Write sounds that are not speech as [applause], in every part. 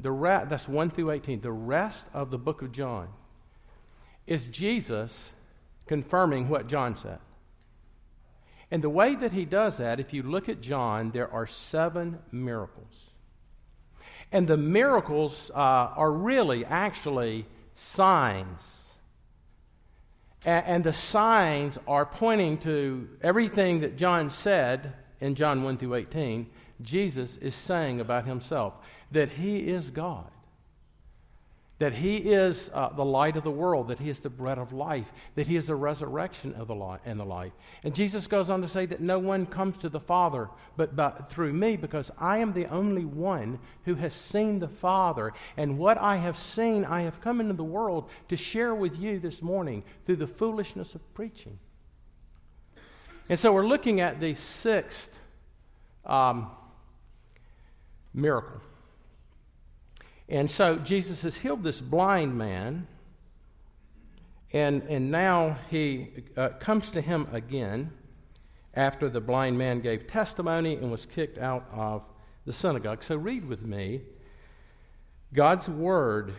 the re- that's 1 through 18. The rest of the book of John is Jesus confirming what John said. And the way that he does that, if you look at John, there are seven miracles. And the miracles uh, are really, actually, signs. A- and the signs are pointing to everything that John said in John 1 through 18, Jesus is saying about himself that he is God that he is uh, the light of the world, that he is the bread of life, that he is the resurrection of the light and the life. And Jesus goes on to say that no one comes to the Father but through me, because I am the only one who has seen the Father. And what I have seen, I have come into the world to share with you this morning through the foolishness of preaching. And so we're looking at the sixth um, miracle. And so Jesus has healed this blind man, and, and now he uh, comes to him again after the blind man gave testimony and was kicked out of the synagogue. So read with me God's word.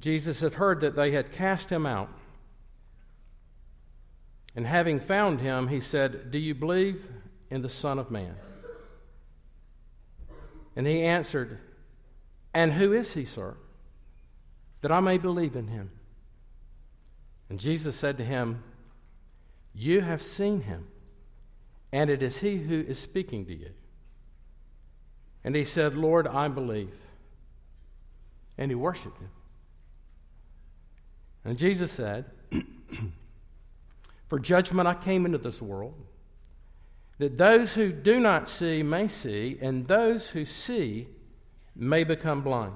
Jesus had heard that they had cast him out. And having found him, he said, Do you believe in the Son of Man? And he answered, And who is he, sir? That I may believe in him. And Jesus said to him, You have seen him, and it is he who is speaking to you. And he said, Lord, I believe. And he worshiped him. And Jesus said, [clears throat] For judgment I came into this world that those who do not see may see, and those who see may become blind.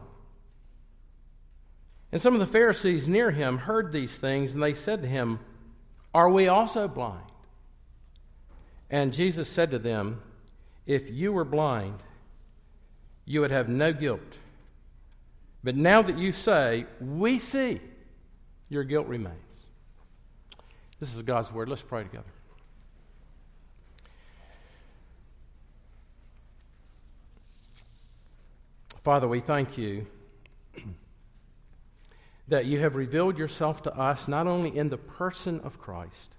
And some of the Pharisees near him heard these things, and they said to him, Are we also blind? And Jesus said to them, If you were blind, you would have no guilt. But now that you say, We see, your guilt remains. This is God's word. Let's pray together. Father, we thank you [clears throat] that you have revealed yourself to us not only in the person of Christ,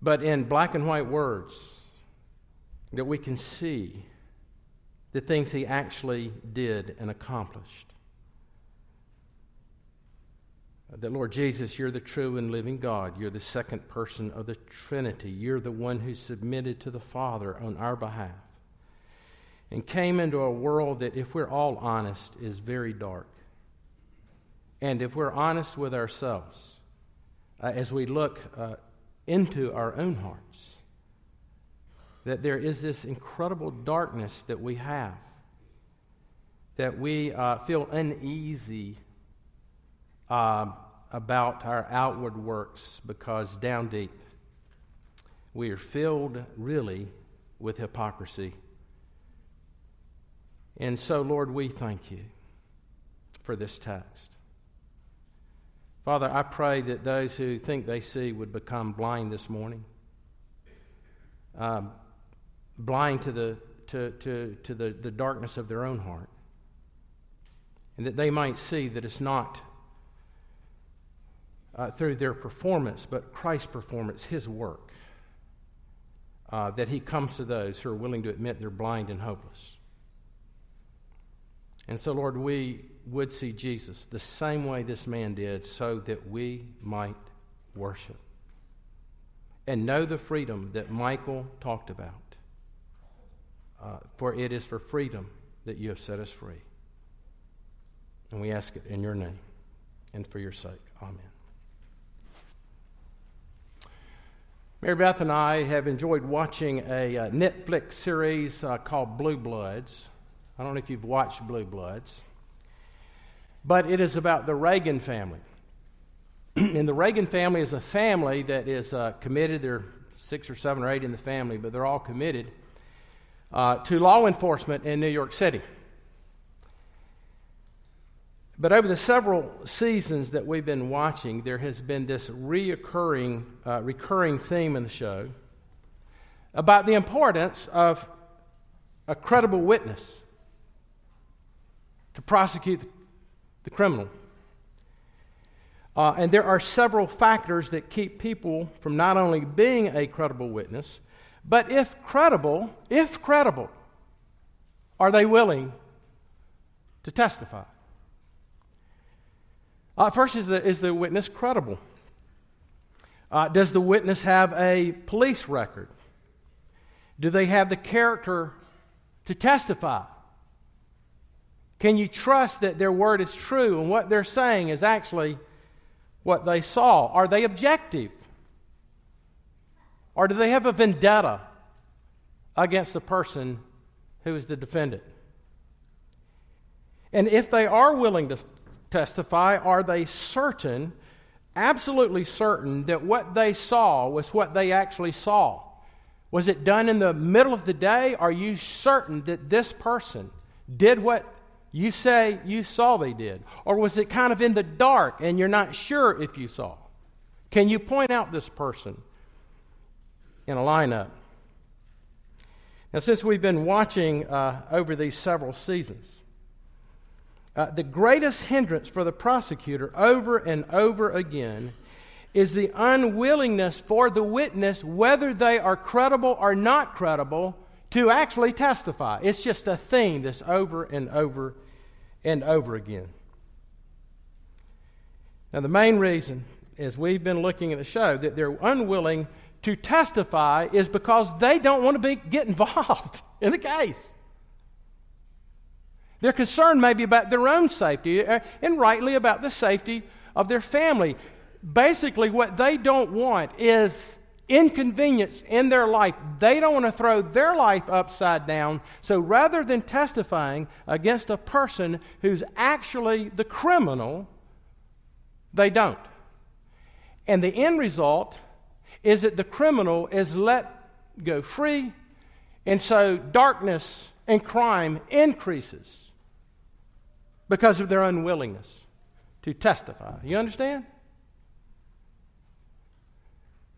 but in black and white words that we can see the things he actually did and accomplished. That, Lord Jesus, you're the true and living God. You're the second person of the Trinity. You're the one who submitted to the Father on our behalf and came into a world that, if we're all honest, is very dark. And if we're honest with ourselves, uh, as we look uh, into our own hearts, that there is this incredible darkness that we have, that we uh, feel uneasy uh, about our outward works because down deep we are filled really with hypocrisy and so, Lord, we thank you for this text. Father, I pray that those who think they see would become blind this morning, um, blind to, the, to, to, to the, the darkness of their own heart, and that they might see that it's not uh, through their performance, but Christ's performance, His work, uh, that He comes to those who are willing to admit they're blind and hopeless. And so, Lord, we would see Jesus the same way this man did so that we might worship and know the freedom that Michael talked about. Uh, for it is for freedom that you have set us free. And we ask it in your name and for your sake. Amen. Mary Beth and I have enjoyed watching a uh, Netflix series uh, called Blue Bloods. I don't know if you've watched Blue Bloods, but it is about the Reagan family. [clears throat] and the Reagan family is a family that is uh, committed. There are six or seven or eight in the family, but they're all committed uh, to law enforcement in New York City. But over the several seasons that we've been watching, there has been this reoccurring, uh, recurring theme in the show about the importance of a credible witness to prosecute the criminal. Uh, and there are several factors that keep people from not only being a credible witness, but if credible, if credible, are they willing to testify? Uh, first, is the, is the witness credible? Uh, does the witness have a police record? Do they have the character to testify? Can you trust that their word is true and what they're saying is actually what they saw? Are they objective? Or do they have a vendetta against the person who is the defendant? And if they are willing to testify, are they certain, absolutely certain, that what they saw was what they actually saw? Was it done in the middle of the day? Are you certain that this person did what you say you saw they did? Or was it kind of in the dark and you're not sure if you saw? Can you point out this person in a lineup? Now, since we've been watching uh, over these several seasons, uh, the greatest hindrance for the prosecutor over and over again is the unwillingness for the witness, whether they are credible or not credible, to actually testify. It's just a theme that's over and over and over again. Now, the main reason, as we've been looking at the show, that they're unwilling to testify is because they don't want to be, get involved [laughs] in the case. They're concerned maybe about their own safety uh, and rightly about the safety of their family. Basically, what they don't want is inconvenience in their life. They don't want to throw their life upside down. So rather than testifying against a person who's actually the criminal, they don't. And the end result is that the criminal is let go free, and so darkness and crime increases because of their unwillingness to testify. You understand?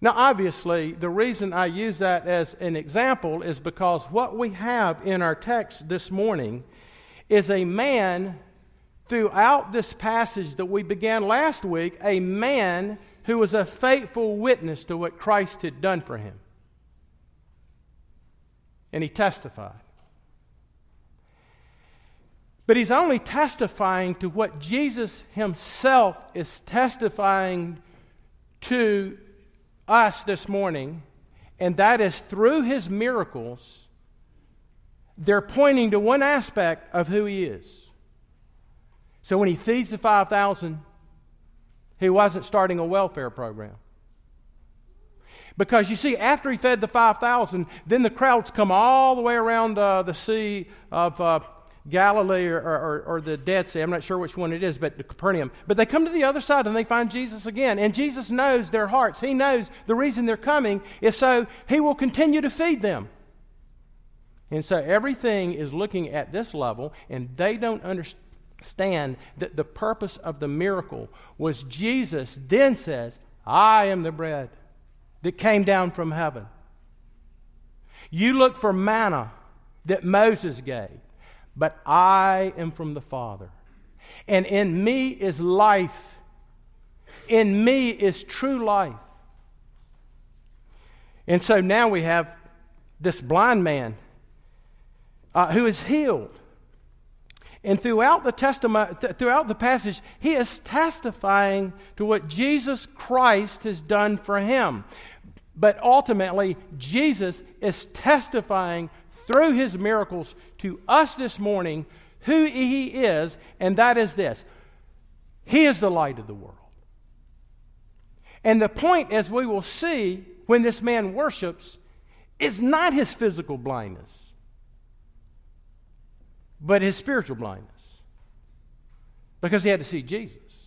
Now, obviously, the reason I use that as an example is because what we have in our text this morning is a man throughout this passage that we began last week, a man who was a faithful witness to what Christ had done for him. And he testified. But he's only testifying to what Jesus himself is testifying to us this morning, and that is through his miracles, they're pointing to one aspect of who he is. So when he feeds the 5,000, he wasn't starting a welfare program. Because you see, after he fed the 5,000, then the crowds come all the way around uh, the Sea of uh, Galilee or, or, or, the Dead Sea. I'm not sure which one it is, but Capernaum. But they come to the other side and they find Jesus again. And Jesus knows their hearts. He knows the reason they're coming is so he will continue to feed them. And so everything is looking at this level, and they don't understand that the purpose of the miracle was Jesus then says, I am the bread that came down from heaven. You look for manna that Moses gave but I am from the Father. And in me is life. In me is true life. And so now we have this blind man uh, who is healed. And throughout the testament, th- throughout the passage, he is testifying to what Jesus Christ has done for him. But ultimately, Jesus is testifying through his miracles to us this morning who he is, and that is this He is the light of the world. And the point, as we will see when this man worships, is not his physical blindness, but his spiritual blindness. Because he had to see Jesus.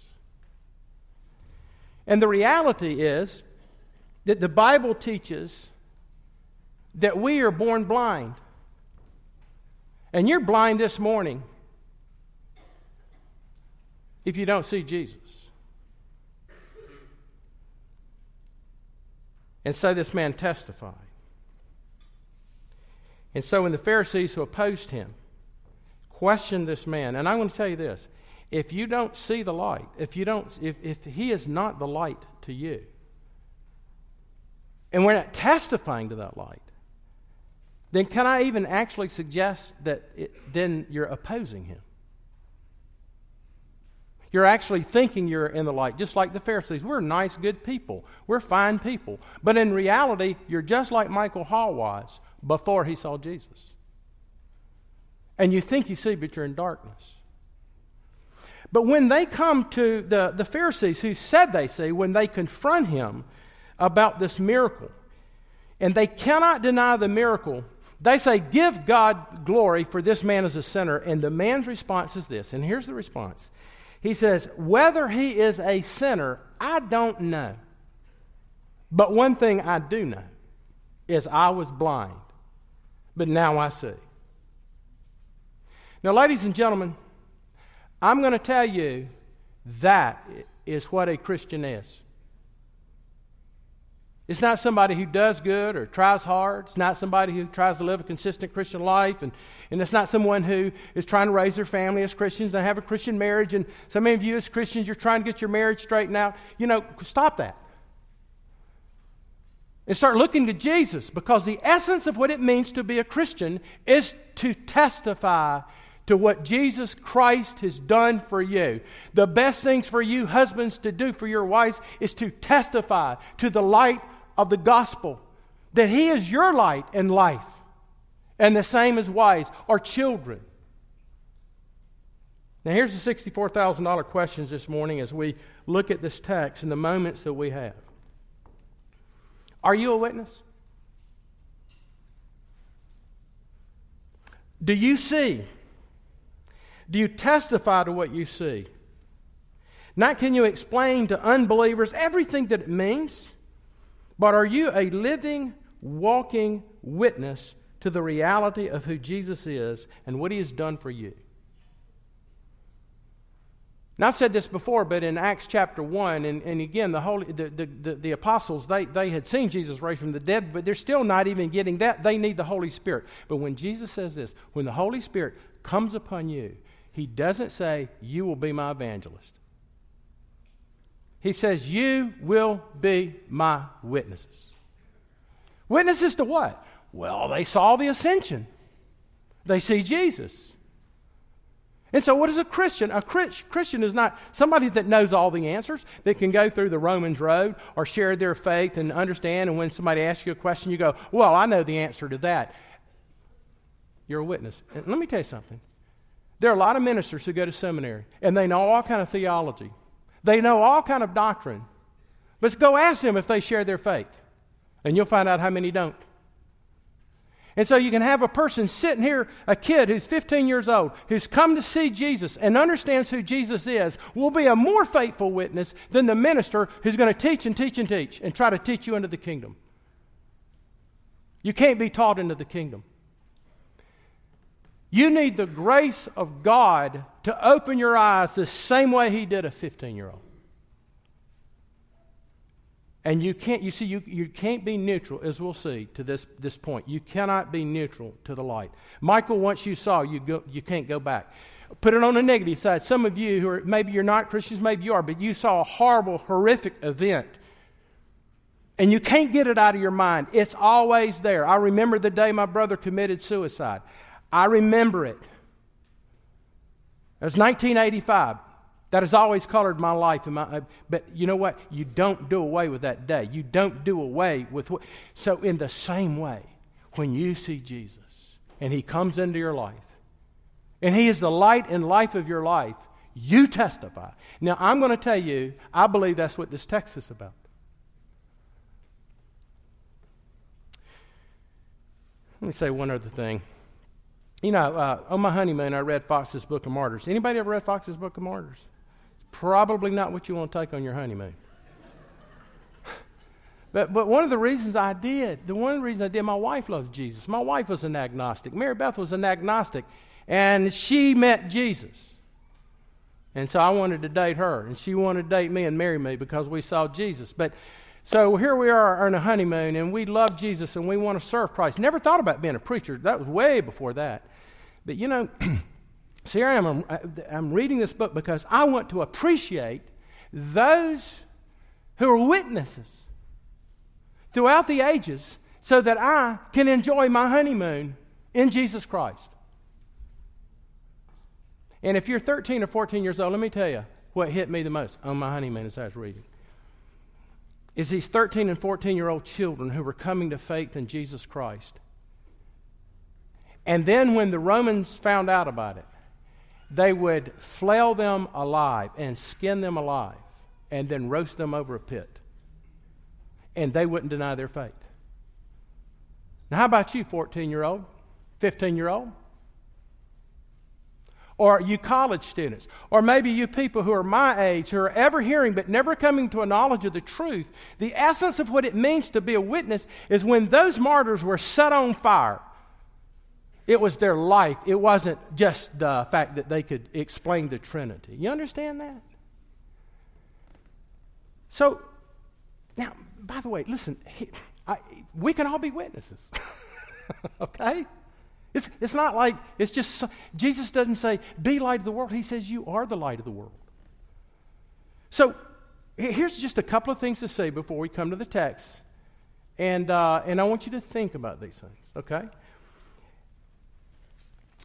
And the reality is that the Bible teaches that we are born blind. And you're blind this morning if you don't see Jesus. And so this man testified. And so when the Pharisees who opposed him questioned this man, and I'm going to tell you this if you don't see the light, if you don't if, if he is not the light to you, and we're not testifying to that light, then can I even actually suggest that it, then you're opposing him? You're actually thinking you're in the light, just like the Pharisees. We're nice, good people. We're fine people. But in reality, you're just like Michael Hall was before he saw Jesus. And you think you see, but you're in darkness. But when they come to the, the Pharisees who said they see, when they confront him about this miracle, and they cannot deny the miracle, they say, Give God glory, for this man is a sinner. And the man's response is this, and here's the response he says, Whether he is a sinner, I don't know. But one thing I do know is I was blind, but now I see. Now, ladies and gentlemen, I'm going to tell you that is what a Christian is. It's not somebody who does good or tries hard. It's not somebody who tries to live a consistent Christian life. And, and it's not someone who is trying to raise their family as Christians and have a Christian marriage. And some of you, as Christians, you're trying to get your marriage straightened out. You know, stop that. And start looking to Jesus because the essence of what it means to be a Christian is to testify to what Jesus Christ has done for you. The best things for you, husbands, to do for your wives is to testify to the light of the gospel that He is your light and life. And the same as wives or children. Now, here's the $64,000 questions this morning as we look at this text and the moments that we have. Are you a witness? Do you see? Do you testify to what you see? Not can you explain to unbelievers everything that it means, but are you a living, walking witness to the reality of who Jesus is and what he has done for you? Now, I've said this before, but in Acts chapter 1, and, and again, the, Holy, the, the, the, the, apostles, they, they had seen Jesus raised from the dead, but they're still not even getting that. They need the Holy Spirit. But when Jesus says this, when the Holy Spirit comes upon you, he doesn't say, You will be my evangelist. He says, You will be my witnesses. Witnesses to what? Well, they saw the ascension, they see Jesus. And so, what is a Christian? A Christian is not somebody that knows all the answers, that can go through the Romans road or share their faith and understand. And when somebody asks you a question, you go, Well, I know the answer to that. You're a witness. And let me tell you something. There are a lot of ministers who go to seminary and they know all kind of theology. They know all kind of doctrine. But go ask them if they share their faith, and you'll find out how many don't. And so you can have a person sitting here, a kid who's 15 years old, who's come to see Jesus and understands who Jesus is, will be a more faithful witness than the minister who's going to teach and teach and teach and try to teach you into the kingdom. You can't be taught into the kingdom. You need the grace of God to open your eyes the same way He did a 15 year old. And you can't, you see, you, you can't be neutral, as we'll see to this, this point. You cannot be neutral to the light. Michael, once you saw, you, go, you can't go back. Put it on the negative side. Some of you who are, maybe you're not Christians, maybe you are, but you saw a horrible, horrific event. And you can't get it out of your mind. It's always there. I remember the day my brother committed suicide. I remember it. It was 1985. That has always colored my life. My, uh, but you know what? You don't do away with that day. You don't do away with what. So, in the same way, when you see Jesus and he comes into your life, and he is the light and life of your life, you testify. Now, I'm going to tell you, I believe that's what this text is about. Let me say one other thing. You know, uh, on my honeymoon, I read Foxe's Book of Martyrs. Anybody ever read Foxe's Book of Martyrs? It's probably not what you want to take on your honeymoon. [laughs] but, but one of the reasons I did, the one reason I did, my wife loves Jesus. My wife was an agnostic. Mary Beth was an agnostic, and she met Jesus. And so I wanted to date her, and she wanted to date me and marry me because we saw Jesus. But So here we are on a honeymoon, and we love Jesus and we want to serve Christ. Never thought about being a preacher. That was way before that. But you know, [clears throat] so here I am. I'm, I'm reading this book because I want to appreciate those who are witnesses throughout the ages so that I can enjoy my honeymoon in Jesus Christ. And if you're 13 or 14 years old, let me tell you what hit me the most on my honeymoon as I was reading is these 13 and 14 year old children who were coming to faith in Jesus Christ. And then when the Romans found out about it, they would flail them alive and skin them alive and then roast them over a pit. And they wouldn't deny their faith. Now, how about you, 14 year old, 15 year old? Or you college students, or maybe you people who are my age who are ever hearing but never coming to a knowledge of the truth, the essence of what it means to be a witness is when those martyrs were set on fire. It was their life. It wasn't just the fact that they could explain the Trinity. You understand that? So, now, by the way, listen, I, we can all be witnesses. [laughs] okay? It's, it's not like it's just, Jesus doesn't say, be light of the world. He says, you are the light of the world. So here's just a couple of things to say before we come to the text. And, uh, and I want you to think about these things, okay?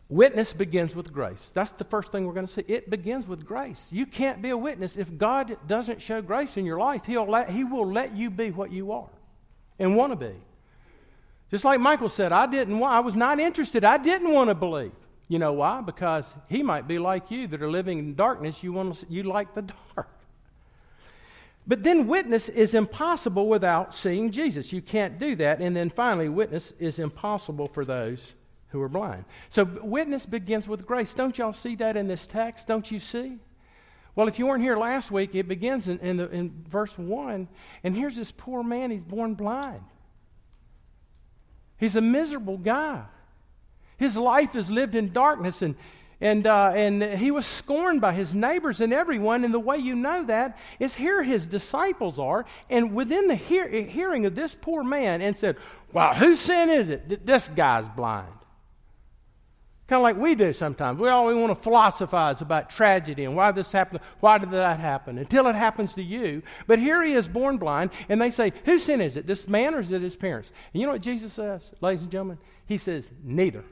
Witness begins with grace. That's the first thing we're going to see. It begins with grace. You can't be a witness if God doesn't show grace in your life. He'll let, he will let you be what you are and want to be. Just like Michael said, I didn't want, I was not interested. I didn't want to believe. You know why? Because he might be like you that are living in darkness. You, want to, you like the dark. But then witness is impossible without seeing Jesus. You can't do that. And then finally, witness is impossible for those who are blind. So witness begins with grace. Don't y'all see that in this text? Don't you see? Well, if you weren't here last week, it begins in, in, the, in verse 1. And here's this poor man, he's born blind. He's a miserable guy. His life is lived in darkness, and, and, uh, and he was scorned by his neighbors and everyone. And the way you know that is here his disciples are, and within the hear- hearing of this poor man, and said, Well, whose sin is it that this guy's blind? Kind of like we do sometimes. We always want to philosophize about tragedy and why this happened, why did that happen, until it happens to you. But here he is born blind, and they say, Whose sin is it, this man or is it his parents? And you know what Jesus says, ladies and gentlemen? He says, Neither.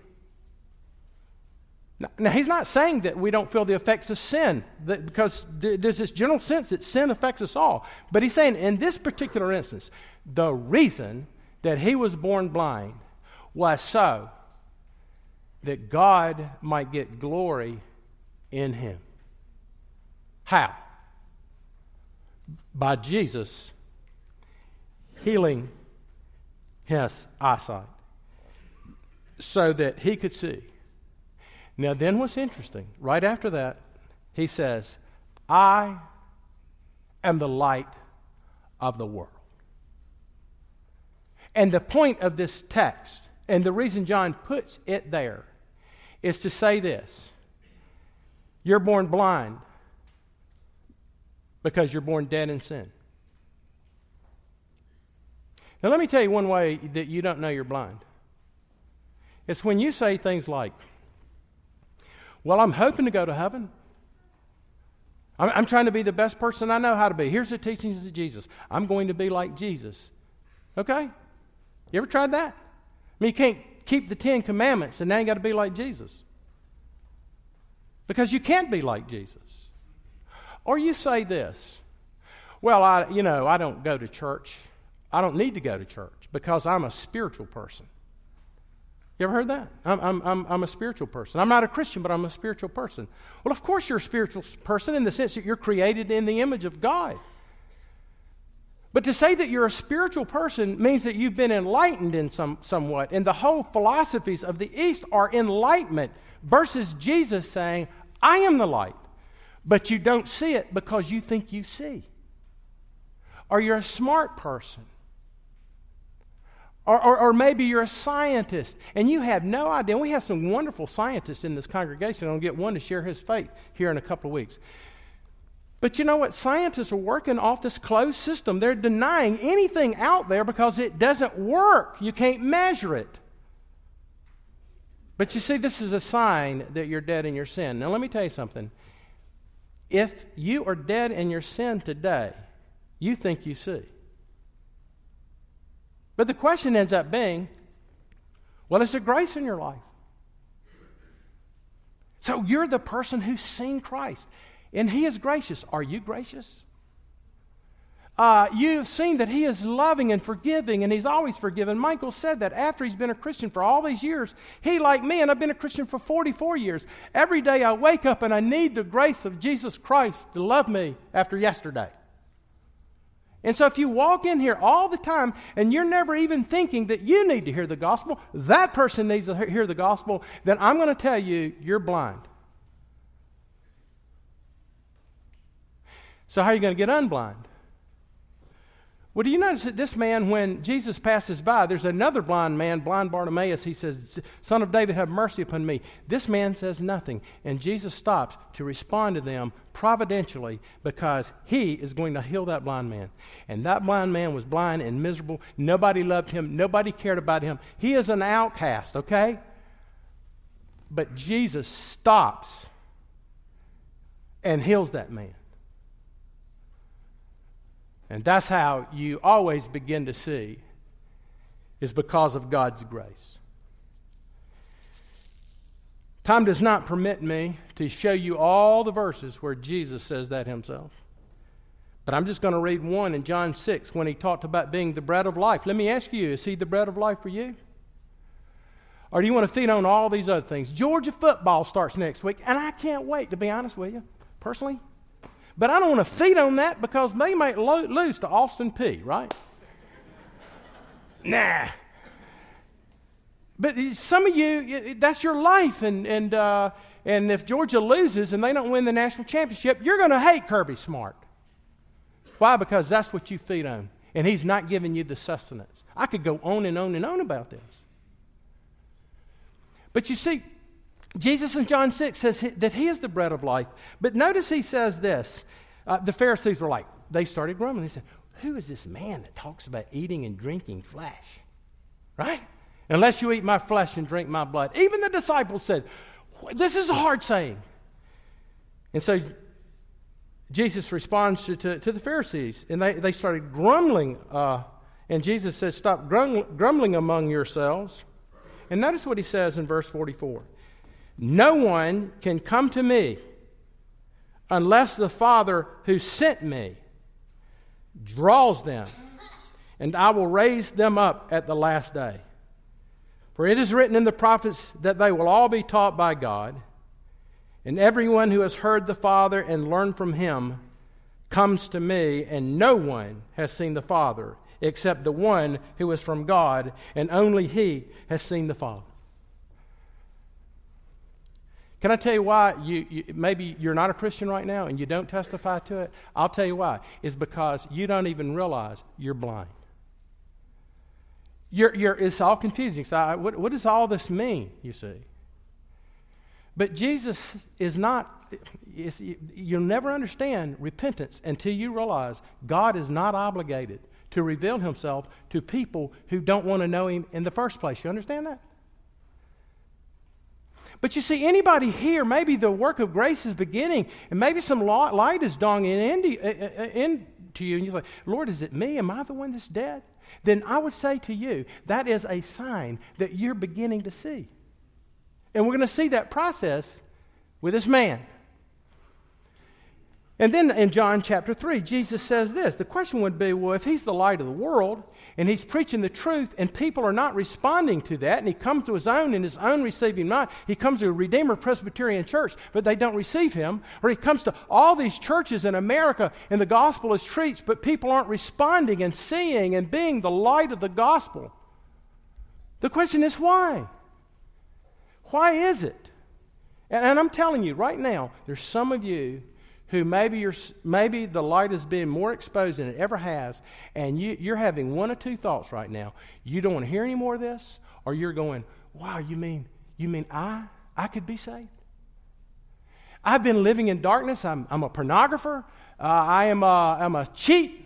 Now, now he's not saying that we don't feel the effects of sin, that, because th- there's this general sense that sin affects us all. But he's saying, in this particular instance, the reason that he was born blind was so that God might get glory in him. How? By Jesus healing his eyesight so that he could see. Now, then, what's interesting, right after that, he says, I am the light of the world. And the point of this text, and the reason John puts it there, is to say this You're born blind because you're born dead in sin. Now, let me tell you one way that you don't know you're blind. It's when you say things like, Well, I'm hoping to go to heaven. I'm, I'm trying to be the best person I know how to be. Here's the teachings of Jesus. I'm going to be like Jesus. Okay? You ever tried that? I mean, you can't keep the Ten Commandments, and now you got to be like Jesus. Because you can't be like Jesus. Or you say this well, I, you know, I don't go to church. I don't need to go to church because I'm a spiritual person. You ever heard that? I'm, I'm, I'm, I'm, a spiritual person. I'm not a Christian, but I'm a spiritual person. Well, of course, you're a spiritual person in the sense that you're created in the image of God. But to say that you're a spiritual person means that you've been enlightened in some, somewhat. And the whole philosophies of the East are enlightenment versus Jesus saying, I am the light. But you don't see it because you think you see. Or you're a smart person. Or, or, or, maybe you're a scientist and you have no idea. We have some wonderful scientists in this congregation. I'll get one to share his faith here in a couple of weeks. But you know what? Scientists are working off this closed system. They're denying anything out there because it doesn't work. You can't measure it. But you see, this is a sign that you're dead in your sin. Now, let me tell you something. If you are dead in your sin today, you think you see. But the question ends up being well, is there grace in your life? So you're the person who's seen Christ. And He is gracious. Are you gracious? Uh, you've seen that He is loving and forgiving, and He's always forgiven. Michael said that after he's been a Christian for all these years. He, like me, and I've been a Christian for 44 years. Every day I wake up and I need the grace of Jesus Christ to love me after yesterday. And so, if you walk in here all the time and you're never even thinking that you need to hear the gospel, that person needs to hear the gospel, then I'm going to tell you, you're blind. So, how are you going to get unblind? Well, do you notice that this man, when Jesus passes by, there's another blind man, blind Bartimaeus. He says, Son of David, have mercy upon me. This man says nothing. And Jesus stops to respond to them providentially because he is going to heal that blind man. And that blind man was blind and miserable. Nobody loved him, nobody cared about him. He is an outcast, okay? But Jesus stops and heals that man. And that's how you always begin to see is because of God's grace. Time does not permit me to show you all the verses where Jesus says that himself. But I'm just going to read one in John 6 when he talked about being the bread of life. Let me ask you, is he the bread of life for you? Or do you want to feed on all these other things? Georgia football starts next week, and I can't wait, to be honest with you, personally. But I don't want to feed on that because they might lo- lose to Austin Peay, right? nah. But some of you, that's your life. And, and, uh, and if Georgia loses and they don't win the national championship, you're going to hate Kirby Smart. Why? Because that's what you feed on. And he's not giving you the sustenance. I could go on and on and on about this. But you see, Jesus in John 6 says that he is the bread of life. But notice he says this. Uh, the Pharisees were like, they started grumbling. They said, Who is this man that talks about eating and drinking flesh? Right? Unless you eat my flesh and drink my blood. Even the disciples said, This is a hard saying. And so Jesus responds to, to, to the Pharisees, and they, they started grumbling. Uh, and Jesus says, Stop grumbling among yourselves. And notice what he says in verse 44 no one can come to me unless the Father who sent me draws them, and I will raise them up at the last day. For it is written in the prophets that they will all be taught by God, and everyone who has heard the Father and learned from him comes to me, and no one has seen the Father except the one who is from God, and only he has seen the Father. Can I tell you why you, you, maybe you're not a Christian right now and you don't testify to it? I'll tell you why. It's because you don't even realize you're blind. You're, you're, it's all confusing. So, what, what does all this mean, you see? But Jesus is not, you'll never understand repentance until you realize God is not obligated to reveal himself to people who don't want to know him in the first place. You understand that? But you see, anybody here, maybe the work of grace is beginning, and maybe some light is dawning into, uh, uh, uh, into you, and you're like, Lord, is it me? Am I the one that's dead? Then I would say to you, that is a sign that you're beginning to see. And we're going to see that process with this man. And then in John chapter 3, Jesus says this. The question would be well, if he's the light of the world, and he's preaching the truth, and people are not responding to that, and he comes to his own, and his own receiving not. He comes to a Redeemer Presbyterian church, but they don't receive him. Or he comes to all these churches in America, and the gospel is preached, but people aren't responding and seeing and being the light of the gospel. The question is why? Why is it? And, and I'm telling you right now, there's some of you who maybe, you're, maybe the light has been more exposed than it ever has, and you, you're having one or two thoughts right now. You don't want to hear any more of this, or you're going, wow, you mean, you mean I, I could be saved? I've been living in darkness. I'm, I'm a pornographer. Uh, I am a, I'm a cheat.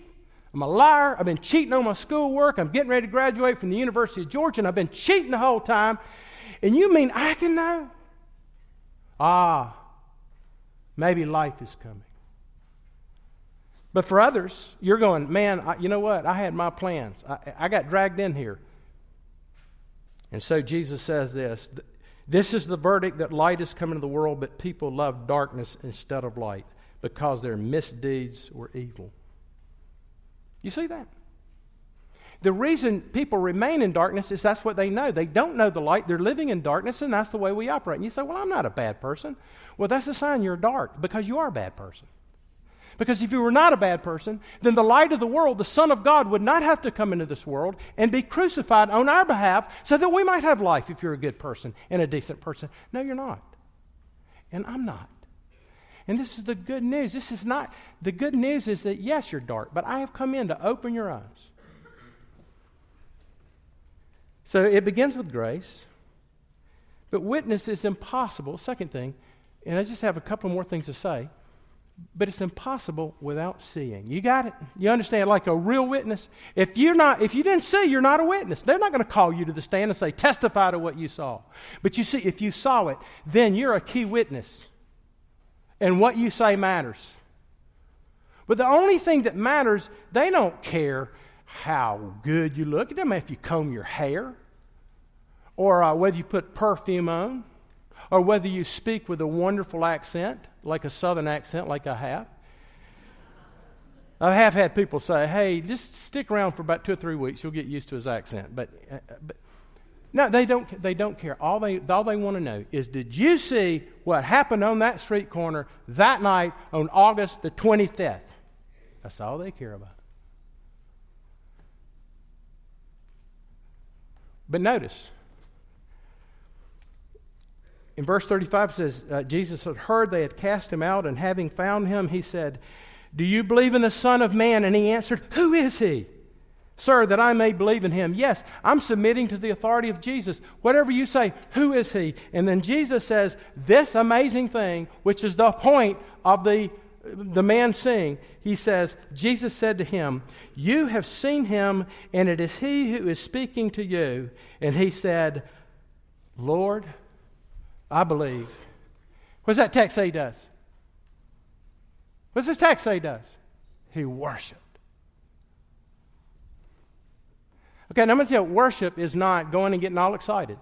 I'm a liar. I've been cheating on my schoolwork. I'm getting ready to graduate from the University of Georgia, and I've been cheating the whole time. And you mean I can know? Ah, maybe life is coming. But for others, you're going, man, I, you know what? I had my plans. I, I got dragged in here. And so Jesus says this This is the verdict that light is coming to the world, but people love darkness instead of light because their misdeeds were evil. You see that? The reason people remain in darkness is that's what they know. They don't know the light. They're living in darkness, and that's the way we operate. And you say, Well, I'm not a bad person. Well, that's a sign you're dark because you are a bad person. Because if you were not a bad person, then the light of the world, the Son of God, would not have to come into this world and be crucified on our behalf so that we might have life if you're a good person and a decent person. No, you're not. And I'm not. And this is the good news. This is not, the good news is that yes, you're dark, but I have come in to open your eyes. So it begins with grace, but witness is impossible. Second thing, and I just have a couple more things to say but it's impossible without seeing. You got it? You understand? Like a real witness. If you're not, if you didn't see, you're not a witness. They're not going to call you to the stand and say, testify to what you saw. But you see, if you saw it, then you're a key witness. And what you say matters. But the only thing that matters, they don't care how good you look. It doesn't matter if you comb your hair or uh, whether you put perfume on or whether you speak with a wonderful accent, like a southern accent, like I have. I have had people say, hey, just stick around for about two or three weeks. You'll get used to his accent. But, uh, but no, they don't, they don't care. All they, all they want to know is did you see what happened on that street corner that night on August the 25th? That's all they care about. But notice, in verse 35 it says, uh, Jesus had heard they had cast him out, and having found him, he said, Do you believe in the Son of Man? And he answered, Who is he? Sir, that I may believe in him. Yes, I'm submitting to the authority of Jesus. Whatever you say, who is he? And then Jesus says this amazing thing, which is the point of the, the man seeing. He says, Jesus said to him, You have seen him, and it is he who is speaking to you. And he said, Lord, I believe. What's that text say he does? What's this text say he does? He worshiped. Okay, now I'm going to tell you, worship is not going and getting all excited.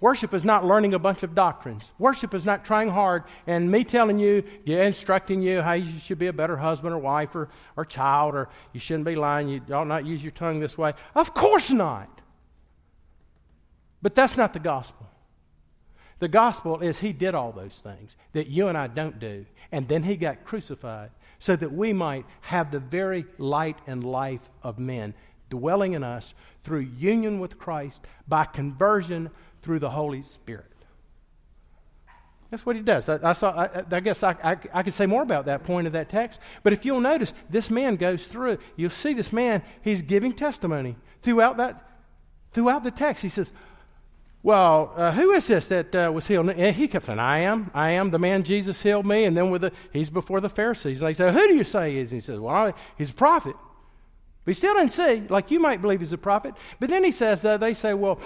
Worship is not learning a bunch of doctrines. Worship is not trying hard and me telling you, instructing you how you should be a better husband or wife or, or child or you shouldn't be lying, you ought not use your tongue this way. Of course not. But that's not the gospel. The gospel is he did all those things that you and I don't do. And then he got crucified so that we might have the very light and life of men dwelling in us through union with Christ by conversion through the Holy Spirit. That's what he does. I, I saw, I, I guess I, I, I, could say more about that point of that text. But if you'll notice, this man goes through. You'll see this man, he's giving testimony throughout that, throughout the text. He says, well, uh, who is this that uh, was healed? And he kept saying, I am. I am the man Jesus healed me. And then with the, he's before the Pharisees. And they say, Who do you say he is? And he says, Well, he's a prophet. But he still didn't see, like you might believe he's a prophet. But then he says, uh, They say, Well,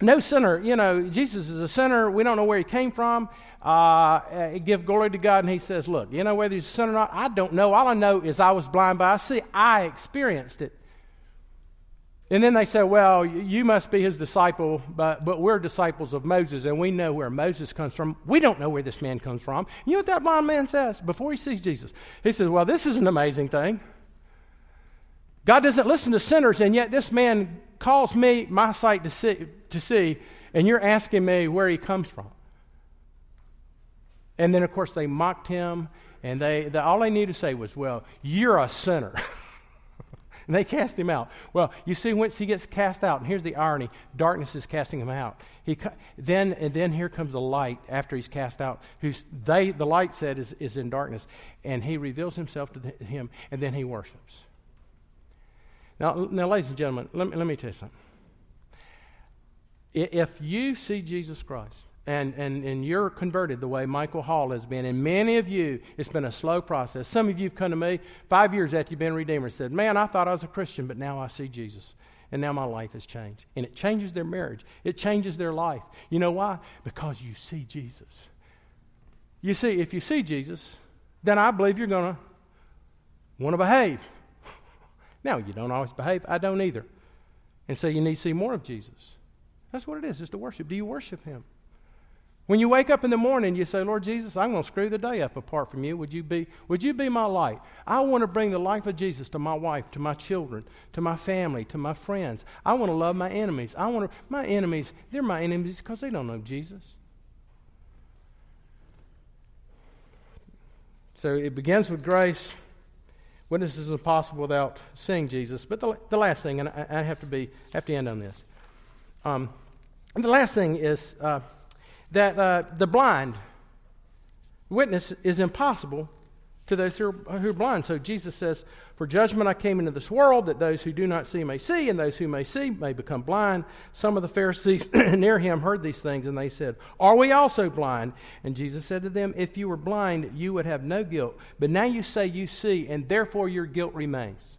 no sinner. You know, Jesus is a sinner. We don't know where he came from. Uh, uh, give glory to God. And he says, Look, you know whether he's a sinner or not? I don't know. All I know is I was blind, but I see. I experienced it. And then they say, well, you must be his disciple, but, but we're disciples of Moses, and we know where Moses comes from. We don't know where this man comes from. You know what that blind man says before he sees Jesus? He says, well, this is an amazing thing. God doesn't listen to sinners, and yet this man calls me, my sight to see, to see and you're asking me where he comes from. And then, of course, they mocked him, and they, the, all they needed to say was, well, you're a sinner. [laughs] and they cast him out. Well, you see, once he gets cast out, and here's the irony darkness is casting him out. He, then, and then here comes the light after he's cast out, who's they, the light said is, is in darkness, and he reveals himself to the, him, and then he worships. Now, now ladies and gentlemen, let me, let me tell you something. If you see Jesus Christ and, and, and you're converted the way Michael Hall has been, and many of you, it's been a slow process. Some of you have come to me five years after you've been a redeemer and said, Man, I thought I was a Christian, but now I see Jesus. And now my life has changed. And it changes their marriage, it changes their life. You know why? Because you see Jesus. You see, if you see Jesus, then I believe you're going to want to behave. Now, you don't always behave. I don't either. And so you need to see more of Jesus. That's what it is, is to worship. Do you worship Him? When you wake up in the morning, you say, Lord Jesus, I'm going to screw the day up apart from you. Would you be, would you be my light? I want to bring the life of Jesus to my wife, to my children, to my family, to my friends. I want to love my enemies. I want to, my enemies, they're my enemies because they don't know Jesus. So it begins with grace. Witness is impossible without seeing Jesus. But the, the last thing, and I, I, have to be have to end on this. Um, the last thing is uh, that uh, the blind witness is impossible to those who are, who are blind. So Jesus says, For judgment I came into this world, that those who do not see may see, and those who may see may become blind. Some of the Pharisees [coughs] near him heard these things, and they said, Are we also blind? And Jesus said to them, If you were blind, you would have no guilt. But now you say you see, and therefore your guilt remains.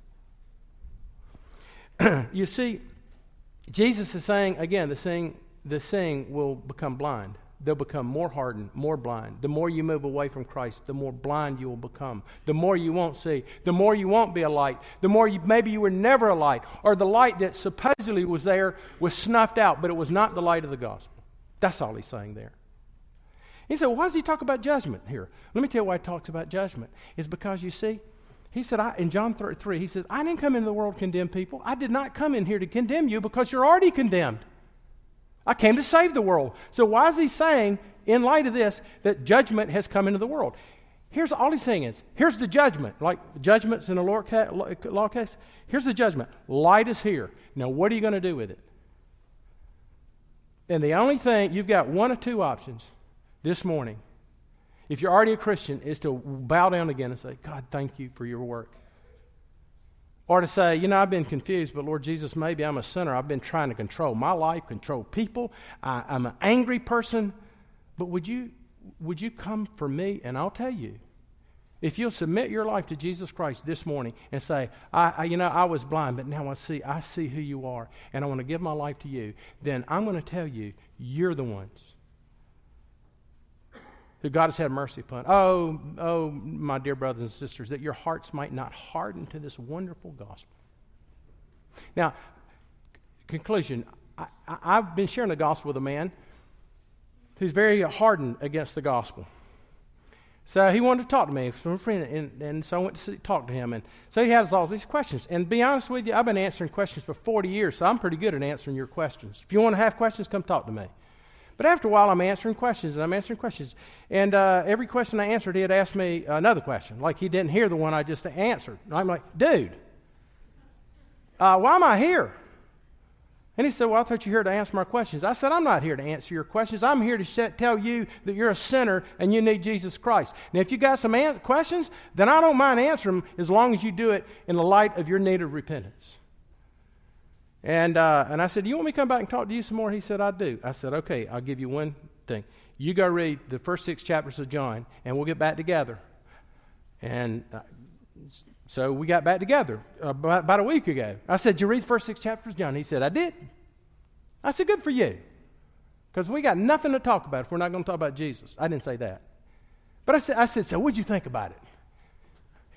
[coughs] you see, Jesus is saying, again, the seeing, the seeing will become blind they'll become more hardened, more blind. The more you move away from Christ, the more blind you will become. The more you won't see, the more you won't be a light. The more you, maybe you were never a light, or the light that supposedly was there was snuffed out, but it was not the light of the gospel. That's all he's saying there. He said, why does he talk about judgment here? Let me tell you why he talks about judgment. It's because you see, he said, I, in John 3, he says, I didn't come into the world to condemn people. I did not come in here to condemn you because you're already condemned. I came to save the world. So why is he saying, in light of this, that judgment has come into the world? Here's all he's saying is, here's the judgment, like judgments in a law case. Here's the judgment. Light is here. Now, what are you going to do with it? And the only thing, you've got one or two options this morning. If you're already a Christian, is to bow down again and say, God, thank you for your work. Or to say, you know, I've been confused, but Lord Jesus, maybe I'm a sinner. I've been trying to control my life, control people. I, am an angry person. But would you, would you come for me? And I'll tell you, if you'll submit your life to Jesus Christ this morning and say, I, I, you know, I was blind, but now I see, I see who you are, and I want to give my life to you, then I'm going to tell you, you're the ones who God has had mercy upon. Oh, oh, my dear brothers and sisters, that your hearts might not harden to this wonderful gospel. Now, conclusion I, have been sharing the gospel with a man who's very hardened against the gospel. So he wanted to talk to me from a friend, and, and so I went to talk to him. And so he has all these questions. And be honest with you, I've been answering questions for 40 years, so I'm pretty good at answering your questions. If you want to have questions, come talk to me. But after a while, I'm answering questions and I'm answering questions. And uh, every question I answered, he'd ask me another question, like he didn't hear the one I just answered. And I'm like, dude, uh, why am I here? And he said, Well, I thought you were here to answer my questions. I said, I'm not here to answer your questions. I'm here to tell you that you're a sinner and you need Jesus Christ. Now, if you got some questions, then I don't mind answering them as long as you do it in the light of your need of repentance. And, uh, and I said, you want me to come back and talk to you some more? He said, I do. I said, Okay, I'll give you one thing. You go read the first six chapters of John, and we'll get back together. And uh, so we got back together about, about, a week ago. I said, Did you read the first six chapters John? He said, I did. I said, Good for you. Because we got nothing to talk about if we're not going to talk about Jesus. I didn't say that. But I said, I said, So what'd you think about it?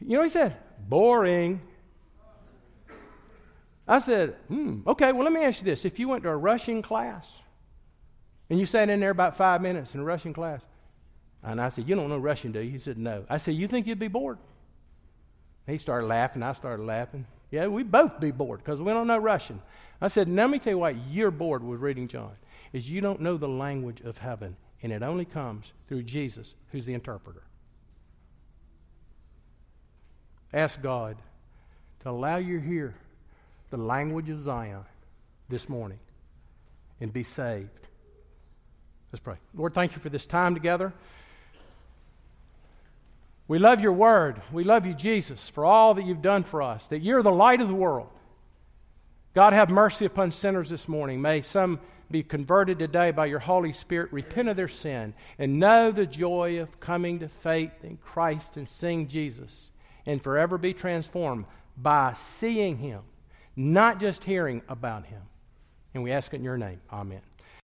You know, he said, Boring. I said, hmm, okay, well, let me ask you this. If you went to a Russian class and you sat in there about five minutes in a Russian class, and I said, You don't know Russian, do you? He said, No. I said, You think you'd be bored? He started laughing. I started laughing. Yeah, we'd both be bored because we don't know Russian. I said, now Let me tell you why you're bored with reading John. Is you don't know the language of heaven, and it only comes through Jesus, who's the interpreter. Ask God to allow you hear the language of Zion this morning and be saved. Let's pray. Lord, thank you for this time together. We love your word. We love you, Jesus, for all that you've done for us, that you're the light of the world. God, have mercy upon sinners this morning. May some be converted today by your Holy Spirit, repent of their sin, and know the joy of coming to faith in Christ and seeing Jesus, and forever be transformed by seeing him not just hearing about him. And we ask it in your name. Amen.